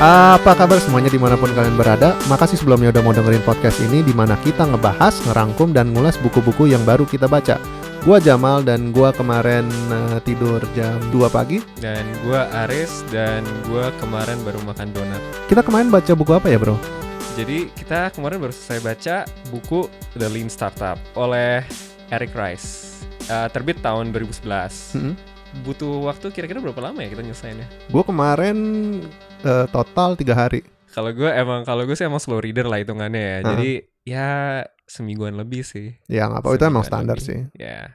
Apa kabar semuanya di mana pun kalian berada? Makasih sebelumnya udah mau dengerin podcast ini di mana kita ngebahas, ngerangkum, dan ngulas buku-buku yang baru kita baca. Gua Jamal dan gua kemarin eh, tidur jam 2 pagi. Dan gua Aris dan gua kemarin baru makan donat. Kita kemarin baca buku apa ya bro? Jadi kita kemarin baru selesai baca buku The Lean Startup oleh Eric Rice. Eh, terbit tahun 2011. Mm-mm. Butuh waktu kira-kira berapa lama ya kita nyelesainnya? Gua kemarin eh, total tiga hari. Kalau gue emang kalau gue sih emang slow reader lah hitungannya ya. Heeh. Jadi ya semingguan lebih sih. Ya nggak apa itu emang standar lebih. sih. Ya.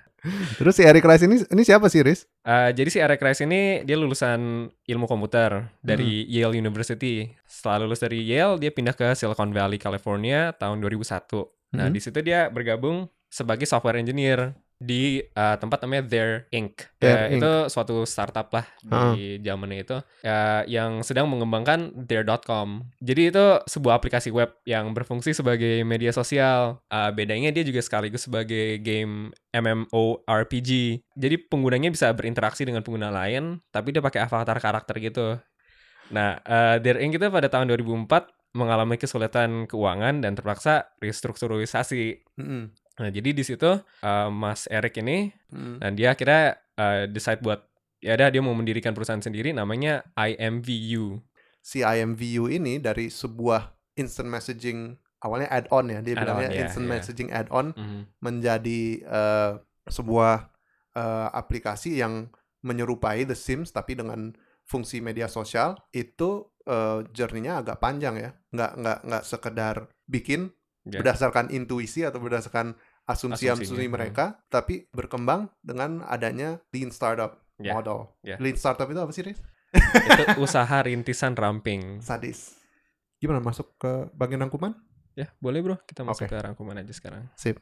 Terus si Eric Rice ini ini siapa sih Riz? Eh, jadi si Eric Rice ini dia lulusan ilmu komputer dari Yale University. Setelah lulus dari Yale, dia pindah ke Silicon Valley, California tahun 2001. Nah, Mhm. di situ dia bergabung sebagai software engineer di eh, tempat namanya There Inc. There Eh, Inc. Itu suatu startup lah di zamannya itu eh, yang sedang mengembangkan There.com. Jadi itu sebuah aplikasi web yang berfungsi sebagai media sosial. Eh, bedanya dia juga sekaligus sebagai game MMORPG. Jadi penggunanya bisa berinteraksi dengan pengguna lain, tapi dia pakai avatar karakter gitu. Nah, eh There Inc. itu pada tahun 2004 mengalami kesulitan keuangan dan terpaksa restrukturisasi. Nah, jadi di situ eh, Mas Eric ini dan dia akhirnya eh, decide buat ya udah dia mau mendirikan perusahaan sendiri namanya IMVU. Si IMVU ini dari sebuah instant messaging awalnya add-on ya dia Add-on, bilangnya ya, instant ya. messaging add-on Mhm. menjadi eh, sebuah eh, aplikasi yang menyerupai The Sims tapi dengan fungsi media sosial itu eh, journey-nya agak panjang ya nggak nggak nggak sekedar bikin Ya. berdasarkan intuisi atau berdasarkan asumsi-asumsi Asumsinya, mereka tapi berkembang dengan adanya lean startup Ya, model ya. lean startup itu apa sih Riz? Itu usaha rintisan ramping. sadis gimana masuk ke bagian rangkuman Ya, boleh bro, kita masuk Oke. ke rangkuman aja sekarang. sip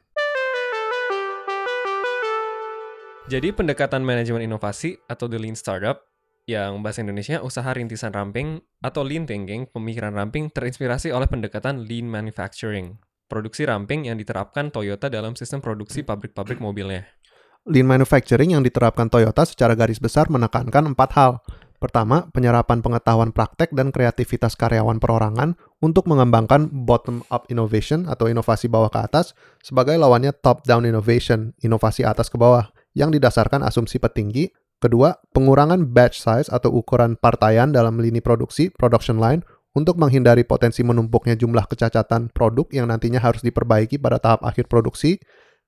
Jadi pendekatan manajemen inovasi atau the lean startup yang bahasa Indonesia usaha rintisan ramping atau lean thinking, pemikiran ramping terinspirasi oleh pendekatan lean manufacturing, produksi ramping yang diterapkan Toyota dalam sistem produksi pabrik-pabrik mobilnya. Lean manufacturing yang diterapkan Toyota secara garis besar menekankan empat hal. Pertama, penyerapan pengetahuan praktek dan kreativitas karyawan perorangan untuk mengembangkan bottom-up innovation atau inovasi bawah ke atas sebagai lawannya top-down innovation, inovasi atas ke bawah, yang didasarkan asumsi petinggi. Kedua, pengurangan batch size atau ukuran partaian dalam lini produksi, production line, untuk menghindari potensi menumpuknya jumlah kecacatan produk yang nantinya harus diperbaiki pada tahap akhir produksi.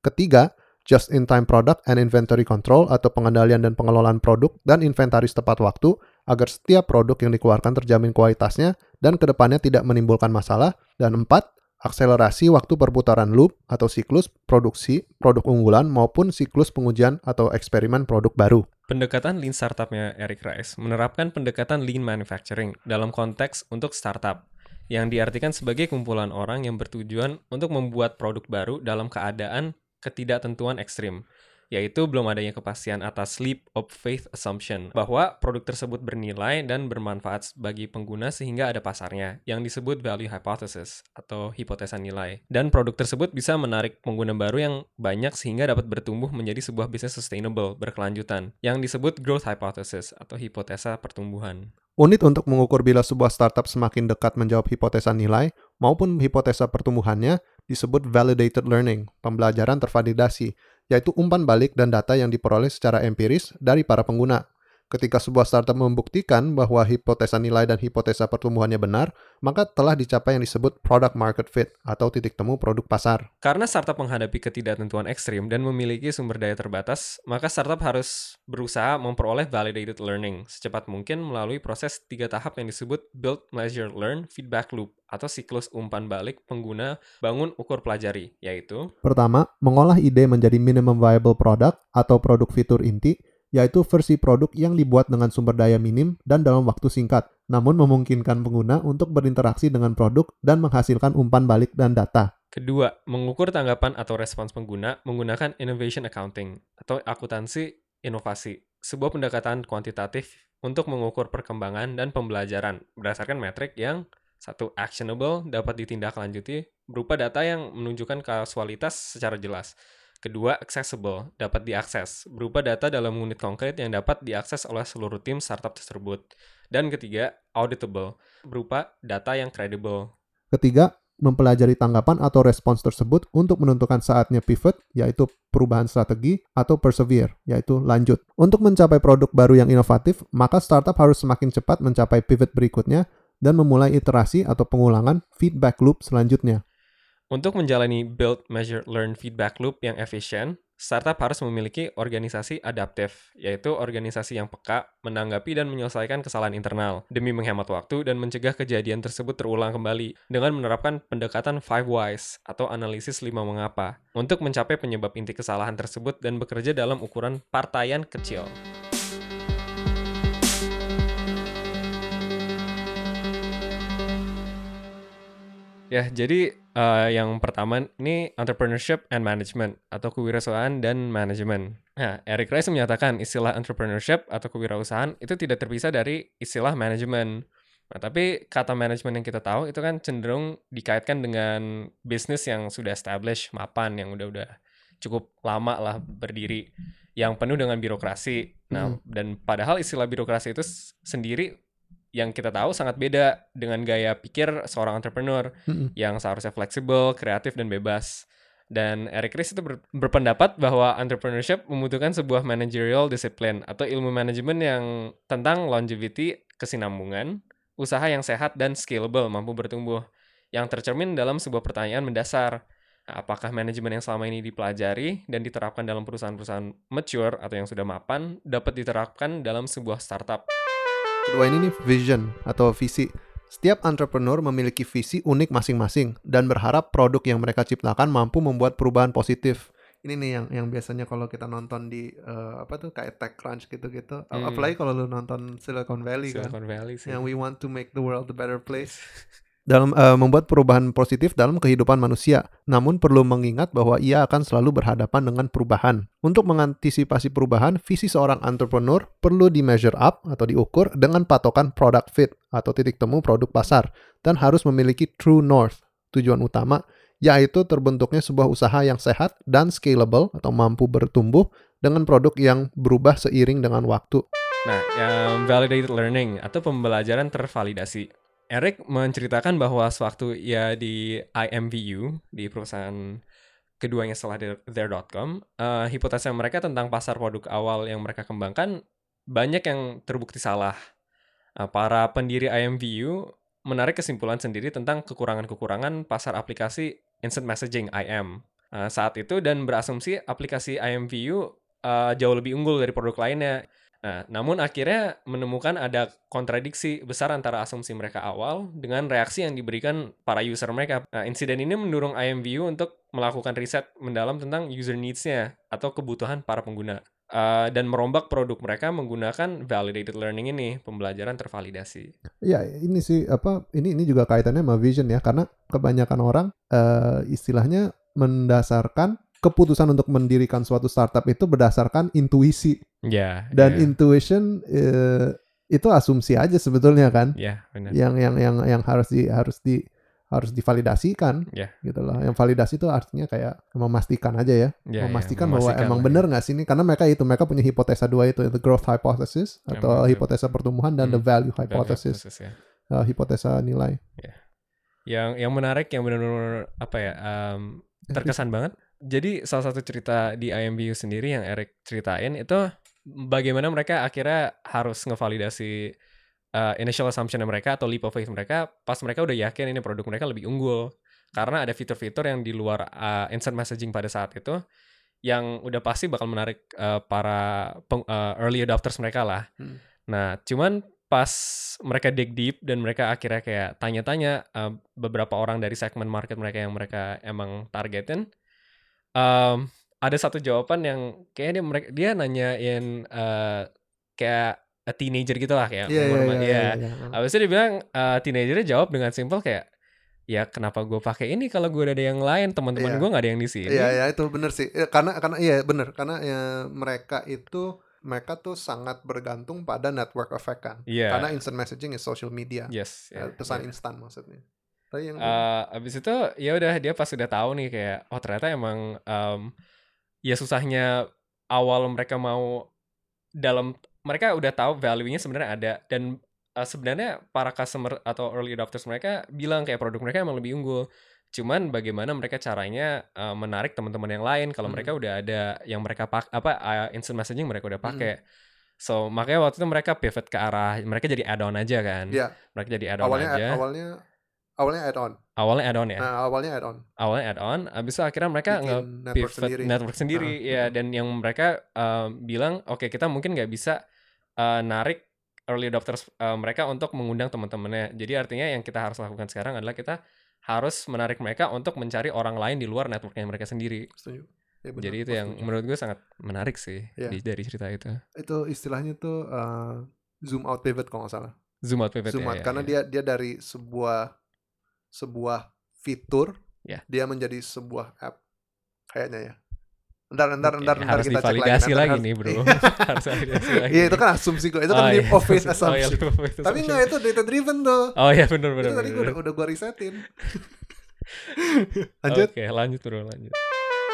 Ketiga, just-in-time product and inventory control atau pengendalian dan pengelolaan produk dan inventaris tepat waktu agar setiap produk yang dikeluarkan terjamin kualitasnya dan ke depannya tidak menimbulkan masalah. Dan empat, akselerasi waktu perputaran loop atau siklus produksi produk unggulan maupun siklus pengujian atau eksperimen produk baru. Pendekatan lean startupnya Eric Rice menerapkan pendekatan lean manufacturing dalam konteks untuk startup yang diartikan sebagai kumpulan orang yang bertujuan untuk membuat produk baru dalam keadaan ketidaktentuan ekstrim, yaitu belum adanya kepastian atas leap of faith assumption bahwa produk tersebut bernilai dan bermanfaat bagi pengguna sehingga ada pasarnya, yang disebut value hypothesis atau hipotesa nilai. Dan produk tersebut bisa menarik pengguna baru yang banyak sehingga dapat bertumbuh menjadi sebuah bisnis sustainable, berkelanjutan, yang disebut growth hypothesis atau hipotesa pertumbuhan. Unit untuk mengukur bila sebuah startup semakin dekat menjawab hipotesa nilai maupun hipotesa pertumbuhannya disebut validated learning, pembelajaran tervalidasi, yaitu umpan balik dan data yang diperoleh secara empiris dari para pengguna. Ketika sebuah startup membuktikan bahwa hipotesa nilai dan hipotesa pertumbuhannya benar, maka telah dicapai yang disebut product market fit atau titik temu produk pasar. Karena startup menghadapi ketidaktentuan ekstrim dan memiliki sumber daya terbatas, maka startup harus berusaha memperoleh validated learning secepat mungkin melalui proses tiga tahap yang disebut build, measure, learn, feedback loop atau siklus umpan balik pengguna bangun, ukur, pelajari, yaitu Pertama, mengolah ide menjadi minimum viable product atau produk fitur inti, yaitu versi produk yang dibuat dengan sumber daya minim dan dalam waktu singkat, namun memungkinkan pengguna untuk berinteraksi dengan produk dan menghasilkan umpan balik dan data. Kedua, mengukur tanggapan atau respons pengguna menggunakan innovation accounting atau akuntansi inovasi, sebuah pendekatan kuantitatif untuk mengukur perkembangan dan pembelajaran berdasarkan metrik yang satu actionable dapat ditindaklanjuti berupa data yang menunjukkan kasualitas secara jelas. Kedua, accessible, dapat diakses, berupa data dalam unit konkret yang dapat diakses oleh seluruh tim startup tersebut. Dan ketiga, auditable, berupa data yang kredibel. Ketiga, mempelajari tanggapan atau respons tersebut untuk menentukan saatnya pivot, yaitu perubahan strategi, atau persevere, yaitu lanjut. Untuk mencapai produk baru yang inovatif, maka startup harus semakin cepat mencapai pivot berikutnya dan memulai iterasi atau pengulangan feedback loop selanjutnya. Untuk menjalani build, measure, learn feedback loop yang efisien, startup harus memiliki organisasi adaptif, yaitu organisasi yang peka, menanggapi dan menyelesaikan kesalahan internal, demi menghemat waktu dan mencegah kejadian tersebut terulang kembali, dengan menerapkan pendekatan five whys atau analisis lima mengapa, untuk mencapai penyebab inti kesalahan tersebut dan bekerja dalam ukuran partaian kecil. Ya, jadi uh, yang pertama ini entrepreneurship and management atau kewirausahaan dan manajemen. Nah, Eric Rice menyatakan istilah entrepreneurship atau kewirausahaan itu tidak terpisah dari istilah manajemen. Nah, tapi kata manajemen yang kita tahu itu kan cenderung dikaitkan dengan bisnis yang sudah established, mapan, yang udah-udah cukup lama lah berdiri, yang penuh dengan birokrasi. Nah, hmm. dan padahal istilah birokrasi itu sendiri yang kita tahu sangat beda dengan gaya pikir seorang entrepreneur mm-hmm. yang seharusnya fleksibel, kreatif dan bebas. Dan Eric Ries itu ber- berpendapat bahwa entrepreneurship membutuhkan sebuah managerial discipline atau ilmu manajemen yang tentang longevity, kesinambungan, usaha yang sehat dan scalable mampu bertumbuh, yang tercermin dalam sebuah pertanyaan mendasar. Apakah manajemen yang selama ini dipelajari dan diterapkan dalam perusahaan-perusahaan mature atau yang sudah mapan dapat diterapkan dalam sebuah startup? Kedua ini nih vision atau visi. Setiap entrepreneur memiliki visi unik masing-masing dan berharap produk yang mereka ciptakan mampu membuat perubahan positif. Ini nih yang yang biasanya kalau kita nonton di uh, apa tuh kayak TechCrunch gitu-gitu. Hmm. Apalagi kalau lu nonton Silicon Valley Silicon kan. Valley sih. Yang we want to make the world a better place. dalam uh, membuat perubahan positif dalam kehidupan manusia. Namun perlu mengingat bahwa ia akan selalu berhadapan dengan perubahan. Untuk mengantisipasi perubahan, visi seorang entrepreneur perlu di measure up atau diukur dengan patokan product fit atau titik temu produk pasar dan harus memiliki true north, tujuan utama yaitu terbentuknya sebuah usaha yang sehat dan scalable atau mampu bertumbuh dengan produk yang berubah seiring dengan waktu. Nah, yang validated learning atau pembelajaran tervalidasi Eric menceritakan bahwa sewaktu ia di IMVU di perusahaan keduanya setelah There.com, uh, hipotesa mereka tentang pasar produk awal yang mereka kembangkan banyak yang terbukti salah. Uh, para pendiri IMVU menarik kesimpulan sendiri tentang kekurangan-kekurangan pasar aplikasi instant messaging IM uh, saat itu dan berasumsi aplikasi IMVU uh, jauh lebih unggul dari produk lainnya Nah, namun akhirnya menemukan ada kontradiksi besar antara asumsi mereka awal dengan reaksi yang diberikan para user mereka. Nah, insiden ini mendorong IMVU untuk melakukan riset mendalam tentang user needs-nya atau kebutuhan para pengguna. Uh, dan merombak produk mereka menggunakan validated learning ini, pembelajaran tervalidasi. Ya, ini sih apa ini ini juga kaitannya sama vision ya, karena kebanyakan orang uh, istilahnya mendasarkan keputusan untuk mendirikan suatu startup itu berdasarkan intuisi. Yeah, Dan yeah. intuition uh, itu asumsi aja sebetulnya kan. Yeah, benar. Yang yang yang yang harus di harus di harus divalidasikan yeah. gitu loh. Yang validasi itu artinya kayak memastikan aja ya, yeah, memastikan, yeah, bahwa emang benar nggak sih ini karena mereka itu mereka punya hipotesa dua itu the growth hypothesis atau yeah, hipotesa pertumbuhan dan hmm, the value hypothesis, value hypothesis yeah. uh, hipotesa nilai. Yeah. Yang yang menarik yang benar-benar apa ya um, terkesan banget jadi salah satu cerita di IMBU sendiri yang Eric ceritain itu bagaimana mereka akhirnya harus ngevalidasi uh, initial assumption mereka atau leap of faith mereka pas mereka udah yakin ini produk mereka lebih unggul karena ada fitur-fitur yang di luar uh, instant messaging pada saat itu yang udah pasti bakal menarik uh, para peng, uh, early adopters mereka lah. Hmm. Nah, cuman pas mereka dig deep dan mereka akhirnya kayak tanya-tanya uh, beberapa orang dari segmen market mereka yang mereka emang targetin, um, ada satu jawaban yang kayaknya dia mereka dia nanyain uh, kayak a teenager gitu lah kayak yeah, umur yeah, yeah, yeah, yeah. Habis itu dia bilang uh, teenagernya jawab dengan simpel kayak ya kenapa gue pakai ini kalau gue ada yang lain teman-teman yeah. gue nggak ada yang di sini. Iya yeah, yeah, itu bener sih ya, karena karena iya bener karena ya, mereka itu mereka tuh sangat bergantung pada network effect kan. Yeah. Karena instant messaging is social media. Yes. Yeah, pesan yeah. instan maksudnya. Tapi yang uh, abis itu ya udah dia pas udah tahu nih kayak oh ternyata emang um, ya susahnya awal mereka mau dalam mereka udah tahu value-nya sebenarnya ada dan uh, sebenarnya para customer atau early adopters mereka bilang kayak produk mereka emang lebih unggul. Cuman bagaimana mereka caranya uh, menarik teman-teman yang lain kalau Hmm. mereka udah ada yang mereka pak apa uh, instant messaging mereka udah Hmm. pakai. So makanya waktu itu mereka pivot ke arah mereka jadi add-on aja kan. Iya. Mereka jadi add-on Awalnya aja. awalnya awalnya add-on. Awalnya add-on ya. Nah, awalnya add-on. Awalnya add-on, abis itu akhirnya mereka nge network pivot sendiri. network sendiri Ah, ya dan yang mereka um, bilang oke kita mungkin nggak bisa uh, narik early adopters uh, mereka untuk mengundang teman-temannya jadi artinya yang kita harus lakukan sekarang adalah kita harus menarik mereka untuk mencari orang lain di luar networknya mereka sendiri Setuju. Ya, benar, jadi itu yang setuju. menurut gue sangat menarik sih Iya. di- dari cerita itu itu istilahnya tuh uh, zoom out pivot kalau nggak salah. zoom out pivot zoom ya, out ya, karena ya. dia dia dari sebuah sebuah fitur Ya. dia menjadi sebuah app kayaknya ya. Ntar ntar Oke, ntar ntar harus kita cek lagi. Ntar lagi harus- nih bro harus validasi lagi Iya itu kan asumsi kok. Itu kan Oh, leap iya, of faith assumption. Oh, iya, of Tapi enggak itu data driven tuh. oh iya benar benar itu tadi gue udah, udah gue risetin. Lanjut. oke lanjut bro lanjut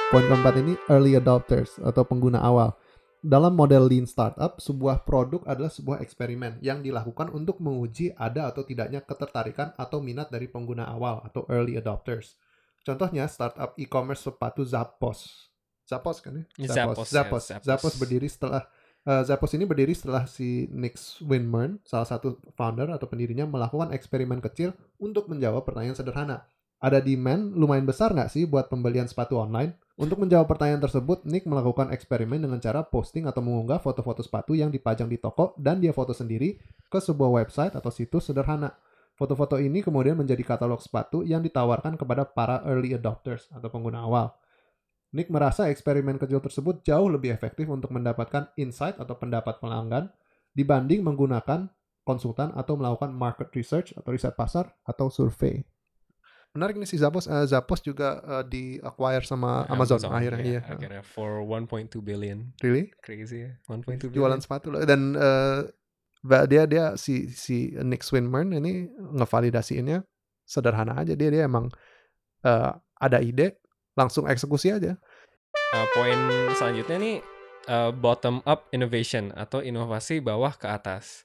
Poin keempat ini early adopters atau pengguna awal. Dalam model lean startup, sebuah produk adalah sebuah eksperimen yang dilakukan untuk menguji ada atau tidaknya ketertarikan atau minat dari pengguna awal atau early adopters. Contohnya startup e-commerce sepatu Zappos. Zappos kan ya? Zappos, ya, Zappos. Zappos. Zappos berdiri setelah eh, Zappos ini berdiri setelah si Nick Swinburne, salah satu founder atau pendirinya melakukan eksperimen kecil untuk menjawab pertanyaan sederhana ada demand lumayan besar nggak sih buat pembelian sepatu online? Untuk menjawab pertanyaan tersebut, Nick melakukan eksperimen dengan cara posting atau mengunggah foto-foto sepatu yang dipajang di toko dan dia foto sendiri ke sebuah website atau situs sederhana. Foto-foto ini kemudian menjadi katalog sepatu yang ditawarkan kepada para early adopters atau pengguna awal. Nick merasa eksperimen kecil tersebut jauh lebih efektif untuk mendapatkan insight atau pendapat pelanggan dibanding menggunakan konsultan atau melakukan market research atau riset pasar atau survei. Menarik nih si Zappos. Eh, Zappos juga eh, di acquire sama Amazon, akhirnya. ya, Iya. akhirnya for 1.2 billion Really? crazy ya 1.2 billion Jualan sepatu loh. Dan ba- dia dia si si Nick Swinburne ini ngevalidasiinnya sederhana aja. Dia dia emang eh, ada ide langsung eksekusi aja. Uh, poin selanjutnya nih uh, bottom up innovation atau inovasi bawah ke atas.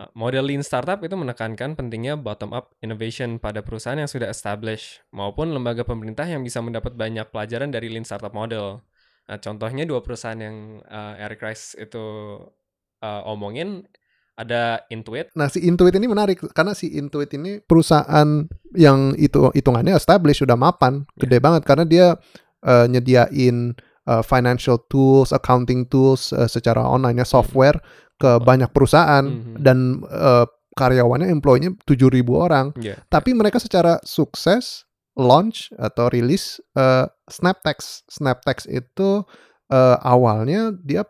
Uh, model lean startup itu menekankan pentingnya bottom up innovation pada perusahaan yang sudah established maupun lembaga pemerintah yang bisa mendapat banyak pelajaran dari lean startup model. Nah, contohnya dua perusahaan yang uh, Eric Rice itu uh, omongin ada Intuit. Nah, si Intuit ini menarik karena si Intuit ini perusahaan yang itu hitungannya established sudah mapan, gede banget karena dia eh, nyediain eh, financial tools, accounting tools eh, secara online ya software ke Oh. banyak perusahaan Mhm. dan eh, karyawannya employee-nya 7000 orang. ya Tapi mereka secara sukses launch atau rilis eh, Snaptext. Snaptext itu eh, awalnya dia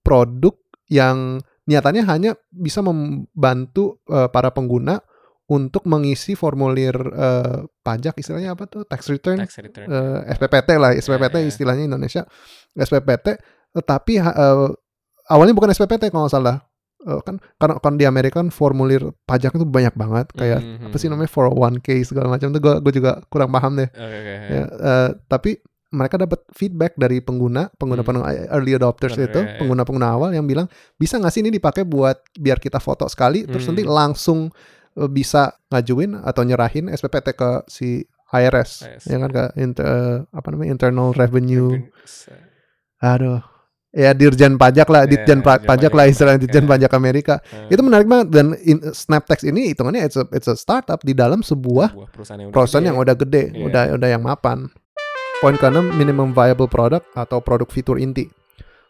produk yang niatannya hanya bisa membantu eh, para pengguna untuk mengisi formulir eh, pajak istilahnya apa tuh tax return tax return. eh, SPPT lah SPPT Ya, ya. istilahnya Indonesia SPPT tetapi eh, awalnya bukan SPPT kalau nggak salah Eh, kan karena kan di Amerika kan formulir pajak itu banyak banget kayak Mhm, apa sih mhm. namanya 401k segala macam itu gue gue juga kurang paham deh oke. ya eh, tapi mereka dapat feedback dari pengguna pengguna Hmm. pengguna early adopters Bener, itu ya, ya. pengguna pengguna awal yang bilang bisa nggak sih ini dipakai buat biar kita foto sekali terus Hmm. nanti langsung eh, bisa ngajuin atau nyerahin SPPT ke si IRS, IRS. ya kan ke inter- eh, apa namanya internal revenue Revenue. aduh ya dirjen pajak lah Ya, dirjen pa- dirjen pajak pajak lah istilah dirjen Amerika. pajak Amerika Eh, itu menarik banget dan in, Snaptext ini hitungannya it's a, it's a startup di dalam sebuah sebuah perusahaan yang udah perusahaan gede. yang udah gede, Iya. udah udah yang mapan. Poin keenam minimum viable product atau produk fitur inti.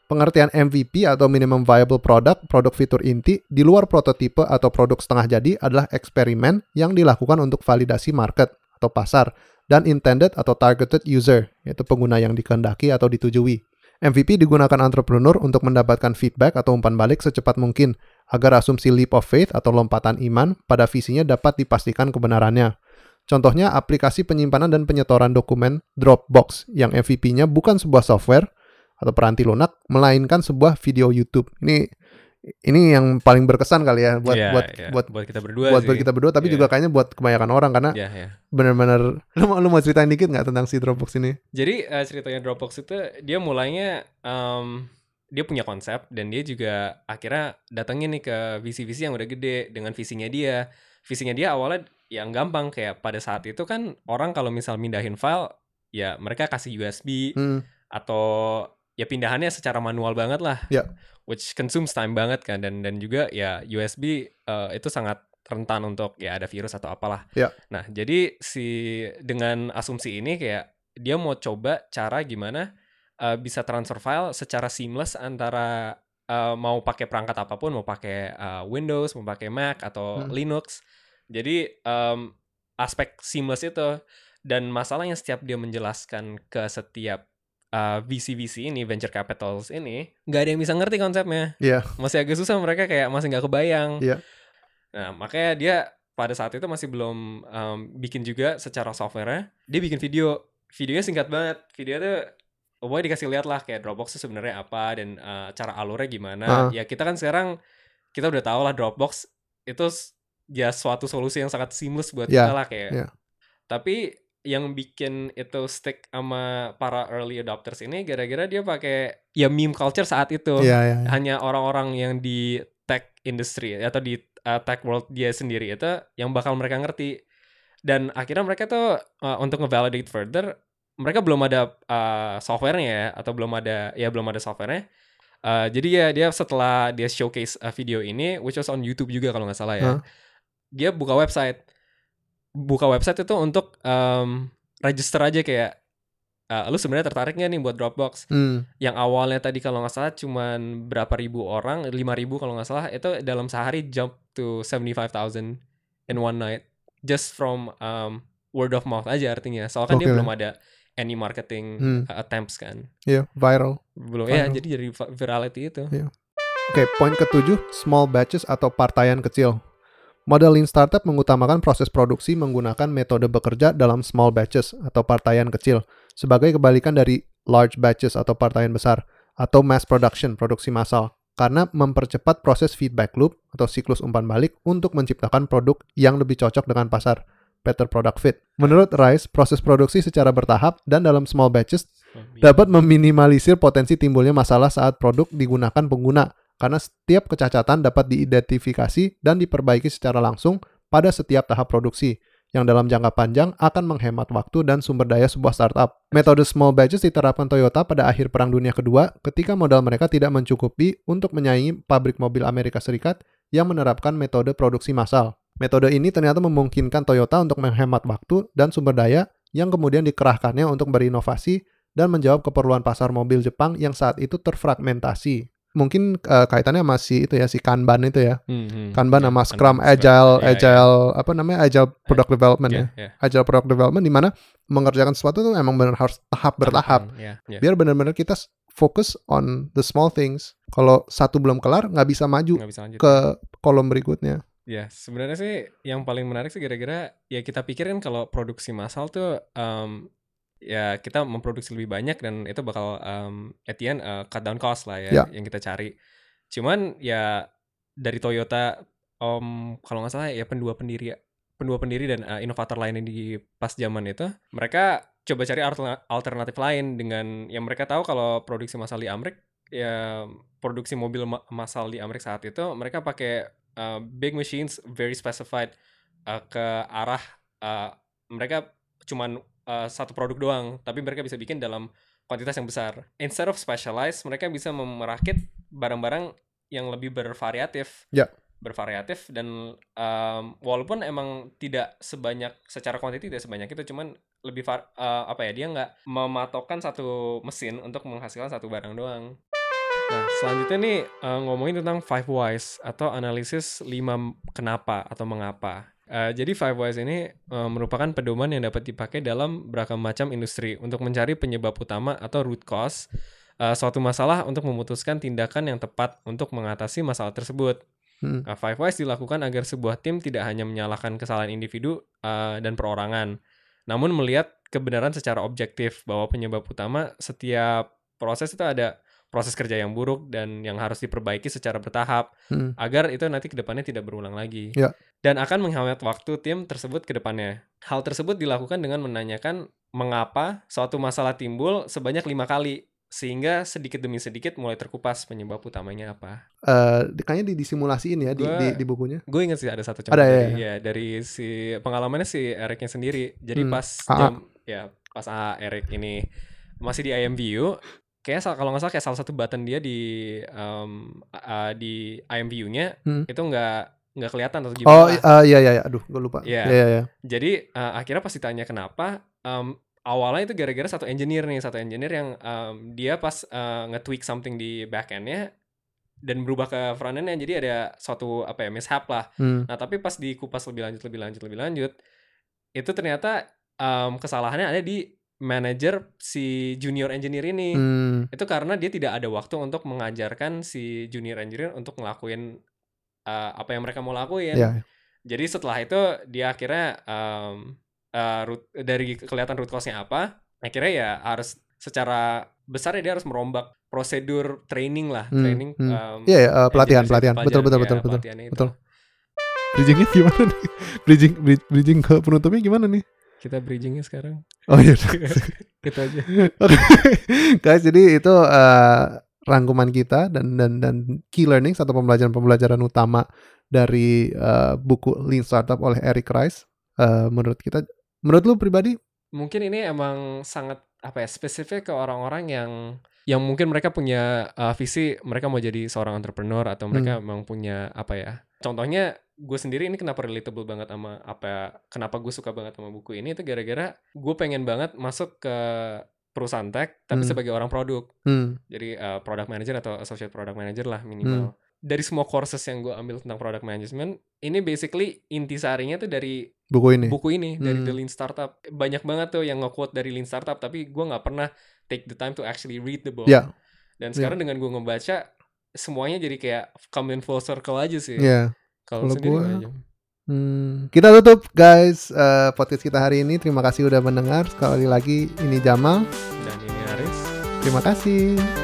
Pengertian MVP atau minimum viable product, produk fitur inti di luar prototipe atau produk setengah jadi adalah eksperimen yang dilakukan untuk validasi market atau pasar dan intended atau targeted user, yaitu pengguna yang dikehendaki atau ditujui. MVP digunakan entrepreneur untuk mendapatkan feedback atau umpan balik secepat mungkin agar asumsi leap of faith atau lompatan iman pada visinya dapat dipastikan kebenarannya. Contohnya aplikasi penyimpanan dan penyetoran dokumen Dropbox yang MVP-nya bukan sebuah software atau peranti lunak, melainkan sebuah video YouTube. Ini ini yang paling berkesan kali ya buat Iya, buat iya. buat buat kita berdua buat sih. buat kita berdua tapi Iya. juga kayaknya buat kebanyakan orang karena Iya, iya. benar-benar lu mau lu mau ceritain dikit nggak tentang si Dropbox ini? Jadi eh, ceritanya Dropbox itu dia mulainya em, dia punya konsep dan dia juga akhirnya datengin nih ke visi-visi yang udah gede dengan visinya dia. Visinya dia awalnya yang gampang kayak pada saat itu kan orang kalau misal mindahin file ya mereka kasih USB Hmm, atau ya pindahannya secara manual banget lah. Ya. Which consumes time banget kan dan dan juga ya USB eh, itu sangat rentan untuk ya ada virus atau apalah. Ya. Nah, jadi si dengan asumsi ini kayak dia mau coba cara gimana eh, bisa transfer file secara seamless antara eh, mau pakai perangkat apa pun, mau pakai eh, Windows, mau pakai Mac atau Hmm. Linux. Jadi em, aspek seamless itu dan masalahnya setiap dia menjelaskan ke setiap uh, VC-VC ini, venture capitals ini, nggak ada yang bisa ngerti konsepnya. Iya. Masih agak susah mereka kayak masih nggak kebayang. Iya. Nah, makanya dia pada saat itu masih belum um, bikin juga secara software Dia bikin video. Videonya singkat banget. Video tuh pokoknya dikasih lihat lah kayak Dropbox itu sebenarnya apa dan uh, cara alurnya gimana. Ah. Ya kita kan sekarang kita udah tahu lah Dropbox itu ya suatu solusi yang sangat seamless buat Ya, kita lah kayak. ya. Tapi yang bikin itu stick sama para early adopters ini gara-gara dia pakai ya meme culture saat itu. Iya, iya. iya. Hanya orang-orang yang di tech industry atau di uh, tech world dia sendiri itu yang bakal mereka ngerti. Dan akhirnya mereka tuh uh, untuk ngevalidate further mereka belum ada uh, softwarenya ya atau belum ada ya belum ada softwarenya. Uh, jadi ya dia setelah dia showcase uh, video ini which was on YouTube juga kalau nggak salah ya. Hah? Dia buka website. Buka website itu untuk um, register aja kayak uh, lu sebenarnya tertarik nggak nih buat Dropbox? Hmm, yang awalnya tadi kalau nggak salah cuman berapa ribu orang, lima ribu kalau nggak salah, itu dalam sehari jump to 75,000 in one night just from um, word of mouth aja artinya. Soalnya kan dia Gokil ya. belum ada any marketing Hmm. uh, attempts kan. iya, viral. Belum ya, Viral. jadi jadi vi- virality itu. Oke, poin ketujuh, small batches atau partaian kecil. Model lean startup mengutamakan proses produksi menggunakan metode bekerja dalam small batches atau partaian kecil, sebagai kebalikan dari large batches atau partaian besar, atau mass production, produksi massal, karena mempercepat proses feedback loop atau siklus umpan balik untuk menciptakan produk yang lebih cocok dengan pasar, better product fit. Menurut Rice, proses produksi secara bertahap dan dalam small batches dapat meminimalisir potensi timbulnya masalah saat produk digunakan pengguna karena setiap kecacatan dapat diidentifikasi dan diperbaiki secara langsung pada setiap tahap produksi yang dalam jangka panjang akan menghemat waktu dan sumber daya sebuah startup. Metode small batches diterapkan Toyota pada akhir Perang Dunia Kedua ketika modal mereka tidak mencukupi untuk menyaingi pabrik mobil Amerika Serikat yang menerapkan metode produksi massal. Metode ini ternyata memungkinkan Toyota untuk menghemat waktu dan sumber daya yang kemudian dikerahkannya untuk berinovasi dan menjawab keperluan pasar mobil Jepang yang saat itu terfragmentasi. Mungkin eh, kaitannya masih itu ya si Kanban itu ya. Hmm, hmm. Kanban Ya, sama Kanban, Scrum Scrum. Agile Iya, iya. Agile apa namanya Agile Product Development Iya, ya. iya. Agile Product Development di mana mengerjakan sesuatu tuh emang benar harus tahap bertahap. Iya, iya. Biar benar-benar kita fokus on the small things. Kalau satu belum kelar nggak bisa maju Nggak bisa lanjut. ke kolom berikutnya. Ya, sebenarnya sih yang paling menarik sih kira-kira ya kita pikirin kalau produksi massal tuh em, ya kita memproduksi lebih banyak dan itu bakal em, at the end, uh, cut down cost lah ya Ya. yang kita cari. Cuman ya dari Toyota om kalau nggak salah ya pendua pendiri pendua pendiri dan uh, inovator lainnya di pas zaman itu mereka coba cari alterna- alternatif lain dengan yang mereka tahu kalau produksi massal di Amrik ya produksi mobil ma- massal di Amrik saat itu mereka pakai uh, big machines very specified uh, ke arah uh, mereka cuman uh, satu produk doang tapi mereka bisa bikin dalam kuantitas yang besar instead of specialized mereka bisa merakit barang-barang yang lebih bervariatif Ya. bervariatif dan um, walaupun emang tidak sebanyak secara kuantiti tidak sebanyak itu cuman lebih var- uh, apa ya dia nggak mematokkan satu mesin untuk menghasilkan satu barang doang Nah, selanjutnya nih uh, ngomongin tentang five whys atau analisis lima kenapa atau mengapa. Uh, jadi five whys ini uh, merupakan pedoman yang dapat dipakai dalam beragam macam industri untuk mencari penyebab utama atau root cause uh, suatu masalah untuk memutuskan tindakan yang tepat untuk mengatasi masalah tersebut. Hmm. Nah, five whys dilakukan agar sebuah tim tidak hanya menyalahkan kesalahan individu uh, dan perorangan, namun melihat kebenaran secara objektif bahwa penyebab utama setiap proses itu ada proses kerja yang buruk dan yang harus diperbaiki secara bertahap Hmm. agar itu nanti ke depannya tidak berulang lagi. Ya. Dan akan menghemat waktu tim tersebut ke depannya. Hal tersebut dilakukan dengan menanyakan mengapa suatu masalah timbul sebanyak lima kali sehingga sedikit demi sedikit mulai terkupas penyebab utamanya apa. Di- kayaknya di disimulasiin ya di, Gua- di, di bukunya. Gue inget sih ada satu contoh Ada, ya, dari, ya, dari si pengalamannya si Ericnya sendiri. Jadi Hmm. pas AA. jam ya pas AA Eric ini masih di IMVU, kayak kalau nggak salah kayak salah satu button dia di um, uh, di IMVU-nya Hmm. itu nggak nggak kelihatan atau Oh gimana. eh, iya iya iya. aduh gue lupa. Iya. Iya iya. Jadi uh, akhirnya pas ditanya kenapa, um, awalnya itu gara-gara satu engineer nih, satu engineer yang um, dia pas uh, nge-tweak something di back-end-nya dan berubah ke front-end-nya, jadi ada suatu apa ya mishap lah. Hmm. Nah tapi pas dikupas lebih lanjut, lebih lanjut, lebih lanjut, itu ternyata um, kesalahannya ada di manajer si junior engineer ini. Hmm. Itu karena dia tidak ada waktu untuk mengajarkan si junior engineer untuk ngelakuin uh, apa yang mereka mau lakuin. Iya. Jadi setelah itu dia akhirnya um, uh, root, dari kelihatan root cause-nya apa, akhirnya ya harus secara besar ya dia harus merombak prosedur training lah, Hmm, training hmm. um, Iya iya, eh, pelatihan pelatihan. Betul pelajaran, betul ya, betul betul. itu. betul. Bridgingnya gimana nih? Bridging bri- bridging ke penutupnya gimana nih? Kita bridgingnya sekarang. Oh iya. Gitu aja. Oke, guys, jadi itu eh, rangkuman kita dan dan dan key learning atau pembelajaran-pembelajaran utama dari eh, buku Lean Startup oleh Eric Rice. Eh, menurut kita, menurut lu pribadi, Mungkin ini emang sangat apa ya spesifik ke orang-orang yang yang mungkin mereka punya uh, visi mereka mau jadi seorang entrepreneur atau mereka Hmm. memang punya apa ya contohnya gue sendiri ini kenapa relatable banget sama apa kenapa gue suka banget sama buku ini itu gara-gara gue pengen banget masuk ke perusahaan tech tapi Hmm. sebagai orang produk. Hmm, jadi uh, product manager atau associate product manager lah minimal. Dari semua courses yang gue ambil tentang product management ini basically intisarinya tuh dari buku ini. buku ini dari Hmm. The Lean Startup. Banyak banget tuh yang nge-quote dari Lean Startup tapi gue nggak pernah take the time to actually read the book. Ya, dan sekarang dengan gue ngebaca semuanya jadi kayak come in full circle aja sih. Ya. Kalau Jam? Hmm, kita tutup guys eh, podcast kita hari ini. Terima kasih udah mendengar. Sekali lagi ini Jamal. dan ini Haris Terima kasih.